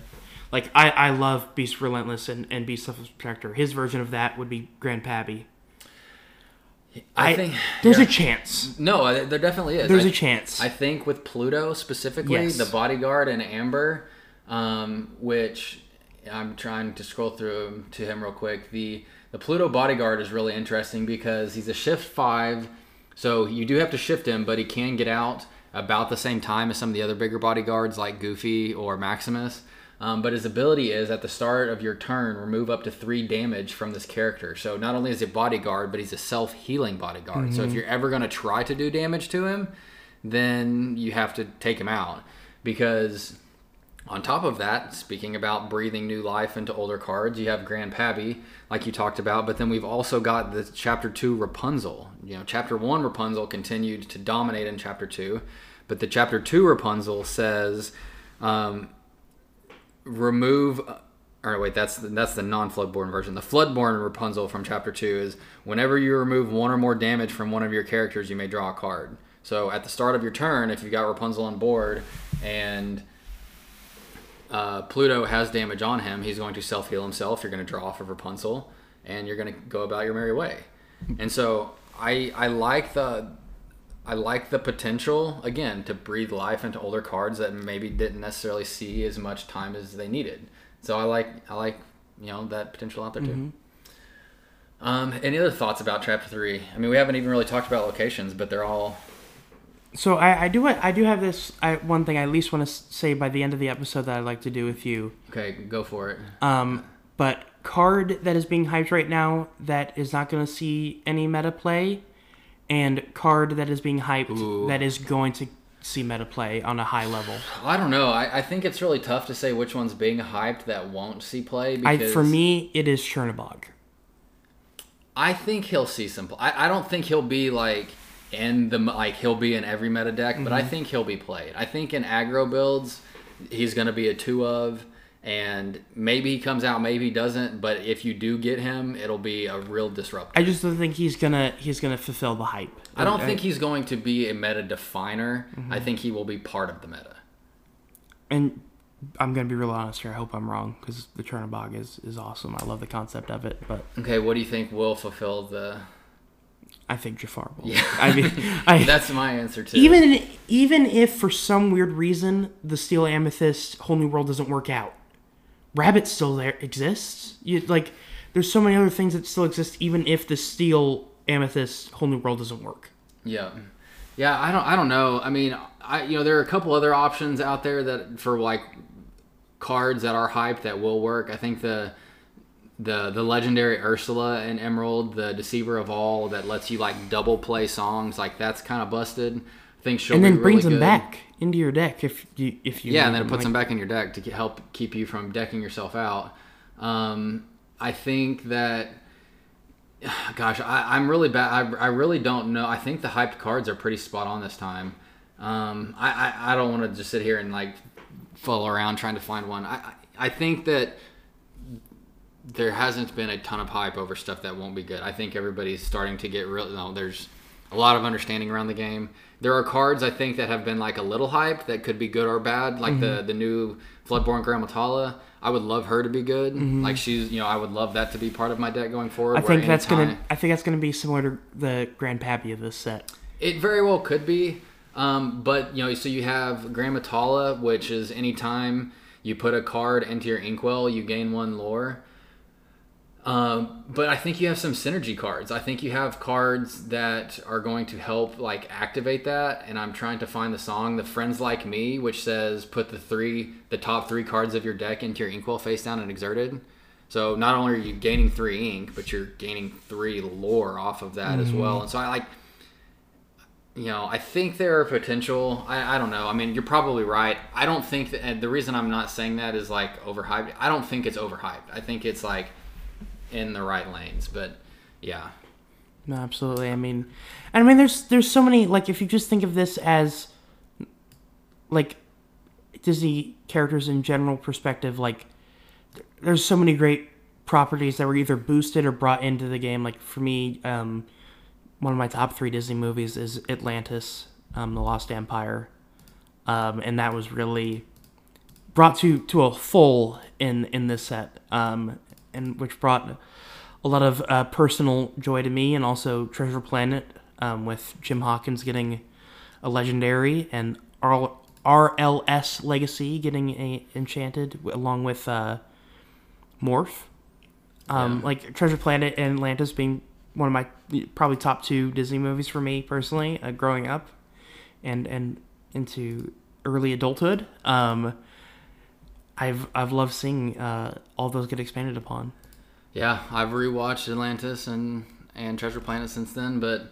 like, I I love Beast Relentless and and Beast Selfless Protector. His version of that would be Grand Pabbie. I, I, think there's yeah. a chance. no, there definitely is. There's a a chance. I think with Pluto specifically, Yes. the bodyguard and Amber, um, which I'm trying to scroll through to him real quick. The the Pluto bodyguard is really interesting because he's a shift five, so you do have to shift him, but he can get out about the same time as some of the other bigger bodyguards like Goofy or Maximus. Um, but his ability is at the start of your turn, remove up to three damage from this character. So not only is he a bodyguard, but he's a self healing bodyguard. So if you're ever going to try to do damage to him, then you have to take him out. Because on top of that, speaking about breathing new life into older cards, you have Grand Pabbie, like you talked about, but then we've also got the Chapter 2 Rapunzel. You know, Chapter 1 Rapunzel continued to dominate in Chapter 2, but the Chapter 2 Rapunzel says um, remove or wait that's the, that's the non-floodborn version the floodborn rapunzel from chapter 2 is whenever you remove one or more damage from one of your characters you may draw a card so at the start of your turn if you got rapunzel on board and uh, Pluto has damage on him, he's going to self heal himself. You're going to draw off of Rapunzel, and you're going to go about your merry way. And so I I like the I like the potential again to breathe life into older cards that maybe didn't necessarily see as much time as they needed. So I like I like you know that potential out there too. Um, any other thoughts about chapter three? I mean, we haven't even really talked about locations, but they're all So I, I do I do have this I, one thing I at least want to say by the end of the episode that I'd like to do with you. okay. Go for it. Um, but card that is being hyped right now that is not going to see any meta play, and card that is being hyped Ooh. that is going to see meta play on a high level. I don't know. I, I think it's really tough to say which one's being hyped that won't see play. I, for me, it is Chernobog. I think he'll see some. I, I don't think he'll be like in the like he'll be in every meta deck, but I Mm-hmm. think he'll be played. I think in aggro builds, he's going to be a two of, and maybe he comes out, maybe he doesn't. But if you do get him, it'll be a real disruptor. I just don't think he's gonna he's gonna fulfill the hype. I don't think he's going to be a meta definer. Mm-hmm. I think he will be part of the meta. and I'm gonna be real honest here. I hope I'm wrong because the Chernobog is is awesome. I love the concept of it, but Okay, what do you think will fulfill the? I think Jafar will. Yeah. I mean, I That's my answer too. even even if for some weird reason the Steel Amethyst Whole New World doesn't work out, Rabbit still there exists. You like, there's so many other things that still exist even if the Steel Amethyst Whole New World doesn't work. Yeah, yeah. I don't. I don't know. I mean, I you know there are a couple other options out there that for like cards that are hyped that will work. I think the the the legendary Ursula and Emerald, the Deceiver of All, that lets you like double play songs. Like that's kind of busted. I think she'll and then brings really them good. back into your deck if you if you Yeah, and then it puts like- them back in your deck to ke- help keep you from decking yourself out. Um, I think that, gosh, I, I'm really bad. I, I really don't know. I think the hyped cards are pretty spot on this time. Um, I, I, I don't want to just sit here and like follow around trying to find one. I, I think that there hasn't been a ton of hype over stuff that won't be good. I think everybody's starting to get real. No, there's a lot of understanding around the game. There are cards I think that have been like a little hype that could be good or bad, like the Mm-hmm. the new Floodborn Gramma Tala. I would love her to be good. Like she's, you know, I would love that to be part of my deck going forward. Mm-hmm. I think that's gonna I think that's gonna be similar to the Grand Pabbie of this set. It very well could be. Um, but you know, so you have Gramma Tala, which is anytime you put a card into your Inkwell, you gain one lore. Um, but I think you have some synergy cards. I think you have cards that are going to help like activate that. And I'm trying to find the song, "The Friends Like Me," which says put the three, the top three cards of your deck into your Inkwell face down and exerted. So not only are you gaining three ink, but you're gaining three lore off of that as well. And so I like you know, I think there are potential. I, I don't know. I mean, you're probably right. I don't think that, the reason I'm not saying that is like overhyped. I don't think it's overhyped. I think it's like in the right lanes. But yeah, No, absolutely. I mean, I mean, there's there's so many like if you just think of this as like Disney characters in general perspective, like there's so many great properties that were either boosted or brought into the game. Like for me, um, one of my top three Disney movies is Atlantis, um, The Lost Empire, um, and that was really brought to to a full in in this set, um, and which brought a lot of uh, personal joy to me, and also Treasure Planet um, with Jim Hawkins getting a legendary, and R- RLS Legacy getting a Enchanted along with uh, Morph. Um, Yeah. Like Treasure Planet and Atlantis being one of my probably top two Disney movies for me personally, uh, growing up, and and into early adulthood. Um, I've I've loved seeing uh, all those get expanded upon. yeah. I've rewatched Atlantis and and Treasure Planet since then. But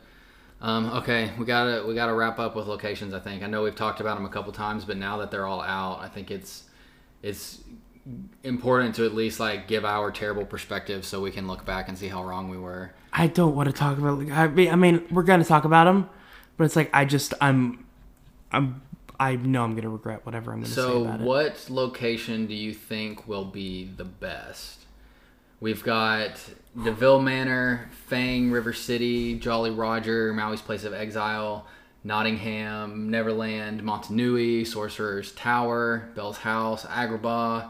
um, okay, we gotta we gotta wrap up with locations. I think I know we've talked about them a couple times, but now that they're all out, I think it's it's important to at least like give our terrible perspective so we can look back and see how wrong we were. I don't want to talk about. I mean, I mean, we're gonna talk about them, but it's like I just I'm, I'm I know I'm gonna regret whatever I'm gonna say So, about it. what location do you think will be the best? We've got De Vil Manor, Fang, River City, Jolly Roger, Maui's Place of Exile, Nottingham, Neverland, Motunui, Sorcerer's Tower, Belle's House, Agrabah,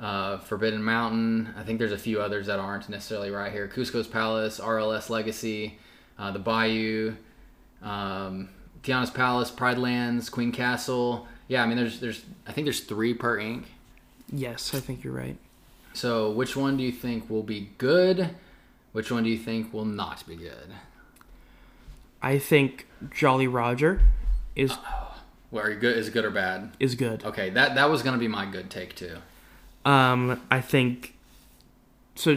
uh, Forbidden Mountain. I think there's a few others that aren't necessarily right here. Kuzco's Palace, RLS Legacy, uh, the Bayou, um, Tiana's Palace, Pride Lands, Queen Castle. Yeah, I mean, there's there's I think there's three per ink. Yes, I think you're right. So, which one do you think will be good? Which one do you think will not be good? I think Jolly Roger is Well, are you good? Is it good or bad? is good. Okay, that that was gonna be my good take too. Um, I think so.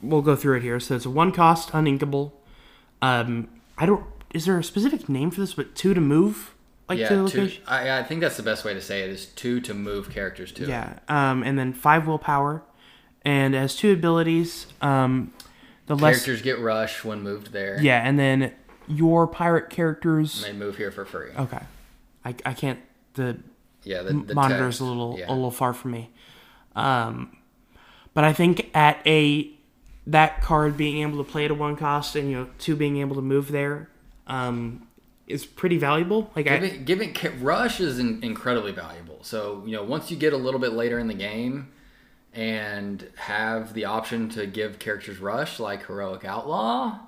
We'll go through it here. So it's a one cost, uninkable. Um, I don't. Is there a specific name for this? But two to move, like Yeah, to the two, location. I, I think that's the best way to say it is two to move characters to. Yeah. Um, and then five willpower, and has two abilities. Um, the less. Characters get rush when moved there. Yeah, and then your pirate characters. They move here for free. Okay. I, I can't. The Yeah, the, the text, is a little yeah. a little far from me. Um, but I think at a that card being able to play at a one cost and you know two being able to move there um, is pretty valuable. Like I, Giving, giving rush is in, incredibly valuable. So you know, once you get a little bit later in the game and have the option to give characters rush, like heroic outlaw,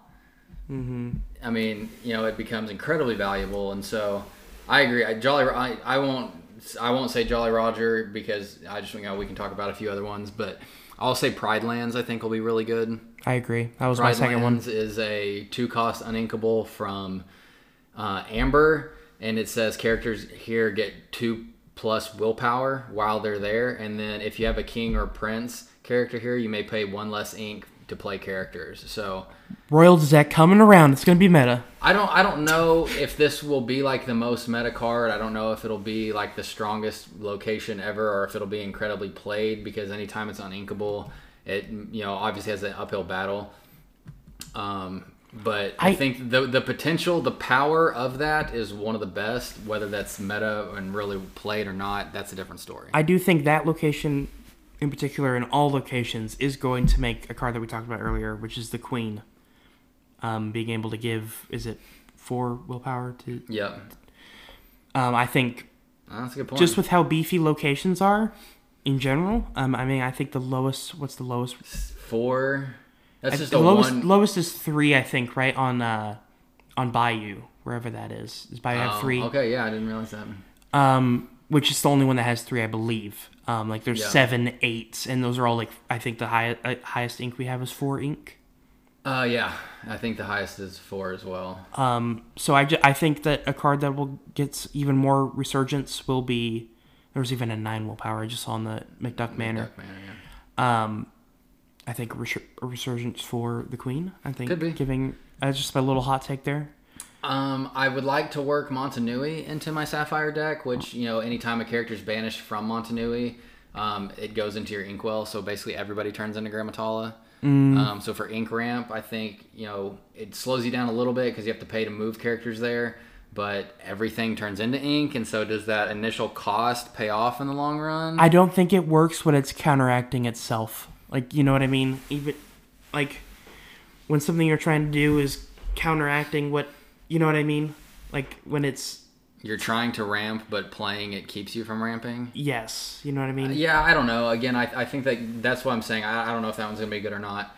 Mm-hmm. I mean, you know, it becomes incredibly valuable. And so, I agree. I, Jolly, I, I won't, I won't say Jolly Roger because I just, you know, we can talk about a few other ones, but I'll say Pride Lands. I think will be really good. I agree. That was my Pride second one. Is a two cost uninkable from uh, Amber, and it says characters here get two plus willpower while they're there, and then if you have a king or prince character here, you may pay one less ink to play characters. So Royal deck coming around. It's gonna be meta. I don't I don't know if this will be like the most meta card. I don't know if it'll be like the strongest location ever, or if it'll be incredibly played because anytime it's uninkable, it you know obviously has an uphill battle. Um, but I, I- think the the potential, the power of that is one of the best. Whether that's meta and really played or not, that's a different story. I do think that location, in particular, in all locations, is going to make a card that we talked about earlier, which is the Queen. Um, being able to give is it four willpower to? yep, Um, I think that's a good point. just with how beefy locations are in general. Um, I mean, I think the lowest. What's the lowest? four. That's just the lowest. one. Lowest is three, I think. Right on uh, on Bayou, wherever that is. Is Bayou have Oh, three? Okay, yeah, I didn't realize that. Um, which is the only one that has three, I believe. Um, like there's Yeah. seven, eight, and those are all like I think the high, uh, highest ink we have is four ink. Uh, yeah, I think the highest is four as well. Um, so I, ju- I think that a card that will get even more resurgence will be. There was even a nine willpower I just saw on the McDuck Manor. Duck Manor, yeah. Um, I think a, resur- resurgence for the Queen. I think Could be. giving. That's just my little hot take there. Um, I would like to work Motunui into my Sapphire deck, which you know, anytime a character is banished from Motunui, um, it goes into your Inkwell. So basically, everybody turns into Gramma Tala. Um, so for Ink Ramp, I think you know it slows you down a little bit because you have to pay to move characters there. But everything turns into ink, and so does that initial cost pay off in the long run? I don't think it works when it's counteracting itself. Like, you know what I mean? Even like when something you're trying to do is counteracting what, you know what I mean? Like when it's You're trying to ramp, but playing it keeps you from ramping. yes, you know what I mean? Yeah, I don't know. Again, I, I think that that's what I'm saying. I, I don't know if that one's gonna be good or not.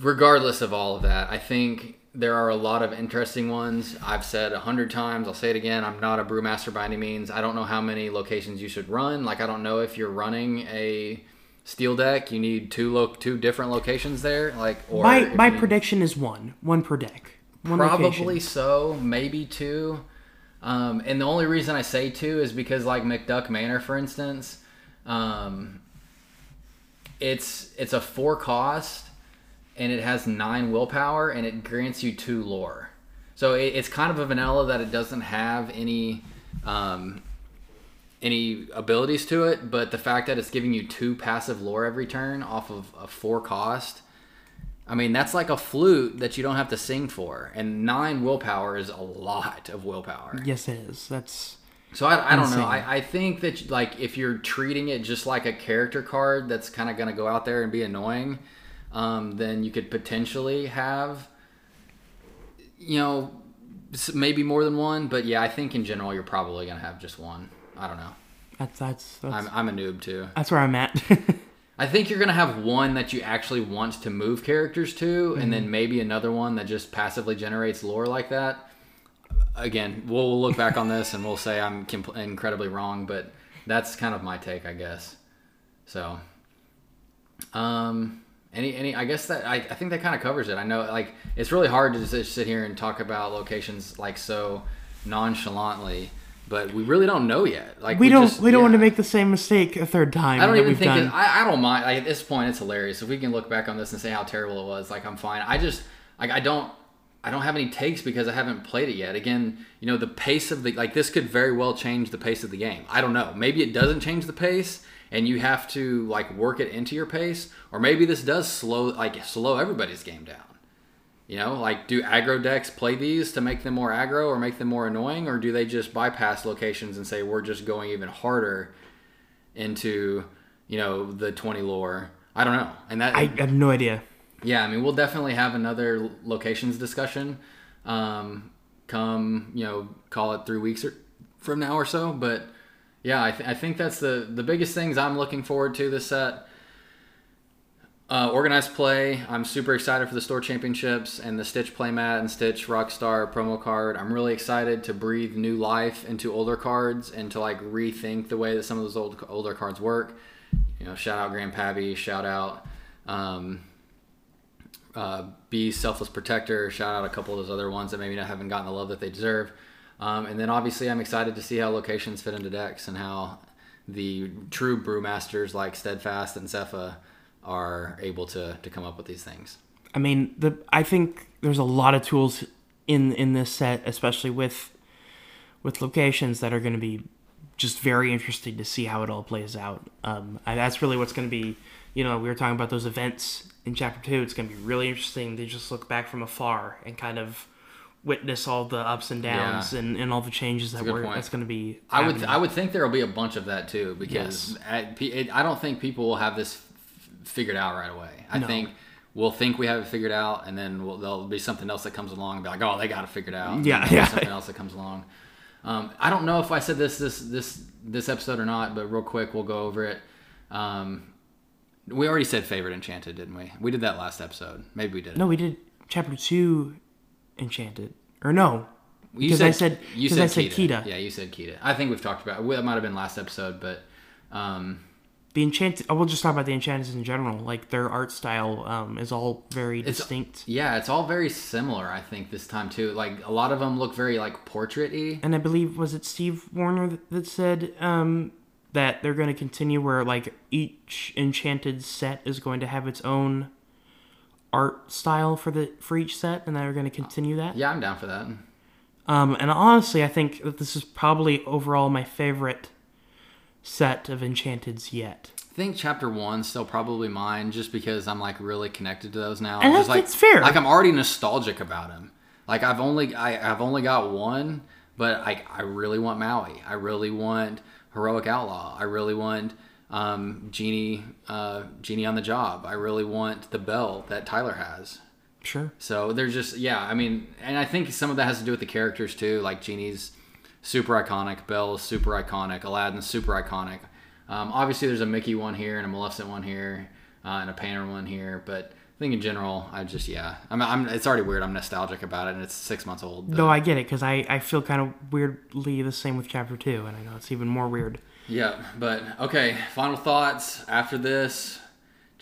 Regardless of all of that, I think there are a lot of interesting ones. I've said a hundred times. I'll say it again. I'm not a brewmaster by any means. I don't know how many locations you should run. Like I don't know if you're running a steel deck, you need two lo- two different locations there. Like or my my need- prediction is one, one per deck. One Probably location. so, maybe two. Um, and the only reason I say two is because, like McDuck Manor, for instance, um, it's it's a four cost, and it has nine willpower, and it grants you two lore. So it, it's kind of a vanilla that it doesn't have any um, any abilities to it, but the fact that it's giving you two passive lore every turn off of a four cost. I mean, that's like a flute that you don't have to sing for, and nine willpower is a lot of willpower. Yes, it is. That's So I, I don't Insane. know. I, I think that like if you're treating it just like a character card that's kind of going to go out there and be annoying, um, then you could potentially have, you know, maybe more than one, but yeah, I think in general you're probably gonna have just one. I don't know. That's that's that's, I'm I'm a noob too. that's where I'm at. I think you're gonna have one that you actually want to move characters to, and Mm-hmm. then maybe another one that just passively generates lore like that. Again, we'll, we'll look back on this and we'll say I'm compl- incredibly wrong, but that's kind of my take, I guess. So, um, any any, I guess that I, I think that kind of covers it. I know like it's really hard to just sit here and talk about locations like so nonchalantly, but we really don't know yet. Like we don't just- we don't want to make the same mistake a third time. I don't even think it, I, I don't mind. Like, at this point, it's hilarious. If we can look back on this and say how terrible it was, like I'm fine. I just like I don't I don't have any takes because I haven't played it yet. Again, you know the pace of the like this could very well change the pace of the game. I don't know. Maybe it doesn't change the pace, and you have to like work it into your pace, or maybe this does slow like slow everybody's game down. You know, like do aggro decks play these to make them more aggro or make them more annoying, or do they just bypass locations and say we're just going even harder into you know the 20 lore? I don't know, and that I have no idea. yeah, I mean we'll definitely have another locations discussion. Um, come you know call it three weeks or, from now or so, but yeah, I, th- I think that's the the biggest things I'm looking forward to this set. Uh, organized play. I'm super excited for the store championships and the Stitch playmat and Stitch Rockstar promo card. I'm really excited to breathe new life into older cards and to like rethink the way that some of those old older cards work. You know, shout out Grand Pabbie, shout out um, uh, Be Selfless Protector, shout out a couple of those other ones that maybe not haven't gotten the love that they deserve. Um, and then obviously I'm excited to see how locations fit into decks and how the true brewmasters like Steadfast and Zepha are able to, to come up with these things. I mean, the I think there's a lot of tools in in this set, especially with with locations that are going to be just very interesting to see how it all plays out. Um, and that's really what's going to be. You know, we were talking about those events in chapter two. It's going to be really interesting to just look back from afar and kind of witness all the ups and downs Yeah. and, and all the changes that were that's going to be. I would happening. I would think there will be a bunch of that too because Yes. I don't think people will have this figured out right away. I No. think we'll think we have it figured out, and then we'll, there'll be something else that comes along and be like, oh, they got it figured out. Yeah, yeah. Something else that comes along. Um, I don't know if I said this this this this episode or not, but real quick we'll go over it. Um, we already said favorite enchanted, didn't we? We did that last episode. Maybe we did. No, we did chapter two, Enchanted, or no? You because I said- you because I said Kida. Kida. Yeah, you said Kida. I think we've talked about it. That might have been last episode, but um, The enchanted. I will just talk about the enchanteds in general. Like their art style um, is all very It's- distinct, Yeah, it's all very similar. I think this time too. Like a lot of them look very like portrait-y. and I believe was it Steve Warner that, that said um, that they're going to continue where like each enchanted set is going to have its own art style for the for each set, and they're going to continue that. Yeah, I'm down for that. Um, and honestly, I think that this is probably overall my favorite set of enchanteds yet. I think chapter one's still probably mine, just because I'm like really connected to those now. And just that's- like that's fair. Like I'm already nostalgic about him. Like I've only I, I've only got one, but I I really want Maui. I really want heroic outlaw. I really want um, genie uh, genie on the job. I really want the Belle that Tyler has. Sure. So there's just yeah, I mean, and I think some of that has to do with the characters too. Like Genie's super iconic, Belle's super iconic, Aladdin's super iconic. Um, obviously, there's a Mickey one here and a Maleficent one here uh, and a Painter one here, but I think in general, I just yeah, I'm, I'm it's already weird. I'm nostalgic about it, and it's six months old. but- No, I get it because I, I feel kind of weirdly the same with chapter two, and I know it's even more weird. Yeah, but okay. Final thoughts after this.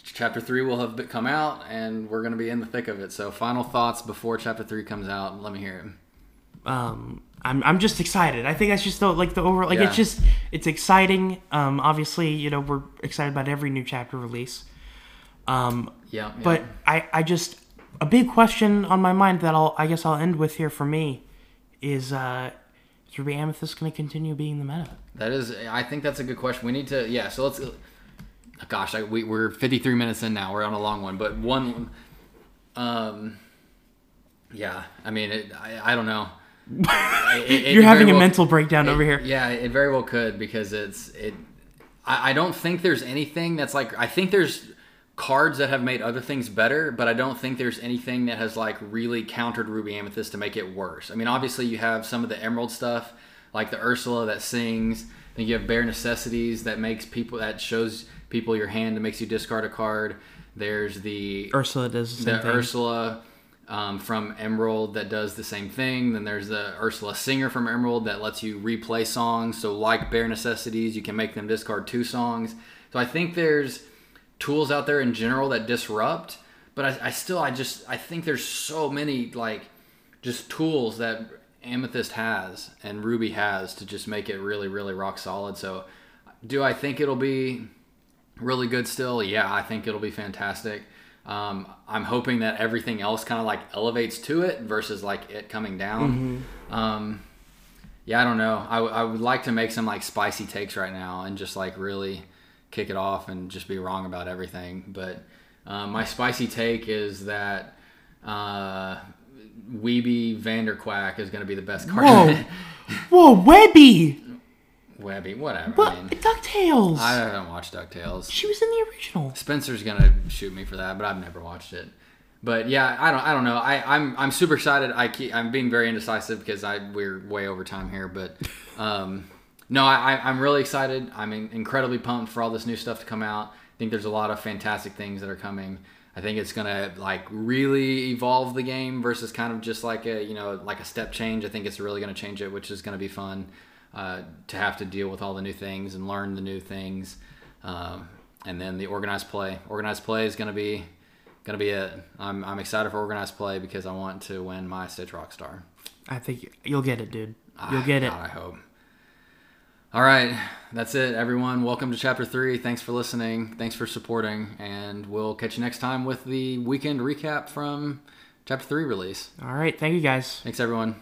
Chapter three will have come out, and we're gonna be in the thick of it. So, final thoughts before chapter three comes out. Let me hear it. Um, I'm, I'm just excited. I think that's just the like the over like Yeah. it's just it's exciting. Um, obviously, you know we're excited about every new chapter release. Um, Yeah, yeah. but I I just a big question on my mind that I'll I guess I'll end with here for me is uh is Ruby Amethyst going to continue being the meta? That is, I think that's a good question. We need to, yeah. So let's, gosh, I, we, we're 53 minutes in now. We're on a long one, but one, um, yeah. I mean, it, I, I don't know. It- it- You're having a well- mental breakdown over here. Yeah, it very well could because it's it. I, I don't think there's anything that's like. I think there's cards that have made other things better, but I don't think there's anything that has like really countered Ruby Amethyst to make it worse. I mean, obviously you have some of the Emerald stuff, like the Ursula that sings. Then you have Bare Necessities that makes people that shows people your hand and makes you discard a card. There's the Ursula does the same the. Ursula um, from Emerald that does the same thing. Then there's the Ursula Singer from Emerald that lets you replay songs. So like Bare Necessities, you can make them discard two songs. So I think there's tools out there in general that disrupt, but I, I still I just I think there's so many like just tools that Amethyst has and Ruby has to just make it really really rock solid. So do I think it'll be really good still? Yeah, I think it'll be fantastic. Um, I'm hoping that everything else kind of like elevates to it versus like it coming down. Um, yeah, I don't know. I, I would like to make some like spicy takes right now and just like really kick it off and just be wrong about everything. But um, my spicy take is that uh, Weeby Vanderquack is going to be the best card. Whoa. Whoa, Webby! Webby, whatever. I mean, DuckTales! I haven't watched DuckTales. she was in the original. Spencer's gonna shoot me for that, but I've never watched it. But yeah, I don't, I don't know. I, I'm, I'm super excited. I keep, I'm being very indecisive because I, we're way over time here. But, um, no, I- I'm really excited. I'm incredibly pumped for all this new stuff to come out. I think there's a lot of fantastic things that are coming. I think it's gonna like really evolve the game versus kind of just like a, you know, like a step change. I think it's really gonna change it, which is gonna be fun uh, to have to deal with all the new things and learn the new things. Um, and then the organized play. Organized play is going to be going to be it. I'm, I'm excited for organized play because I want to win my Stitch Rockstar. I think you'll get it, dude. You'll get it. God, I hope. All right, that's it, everyone. Welcome to Chapter Three. Thanks for listening. Thanks for supporting, and we'll catch you next time with the weekend recap from Chapter Three release. All right, thank you guys. Thanks, everyone.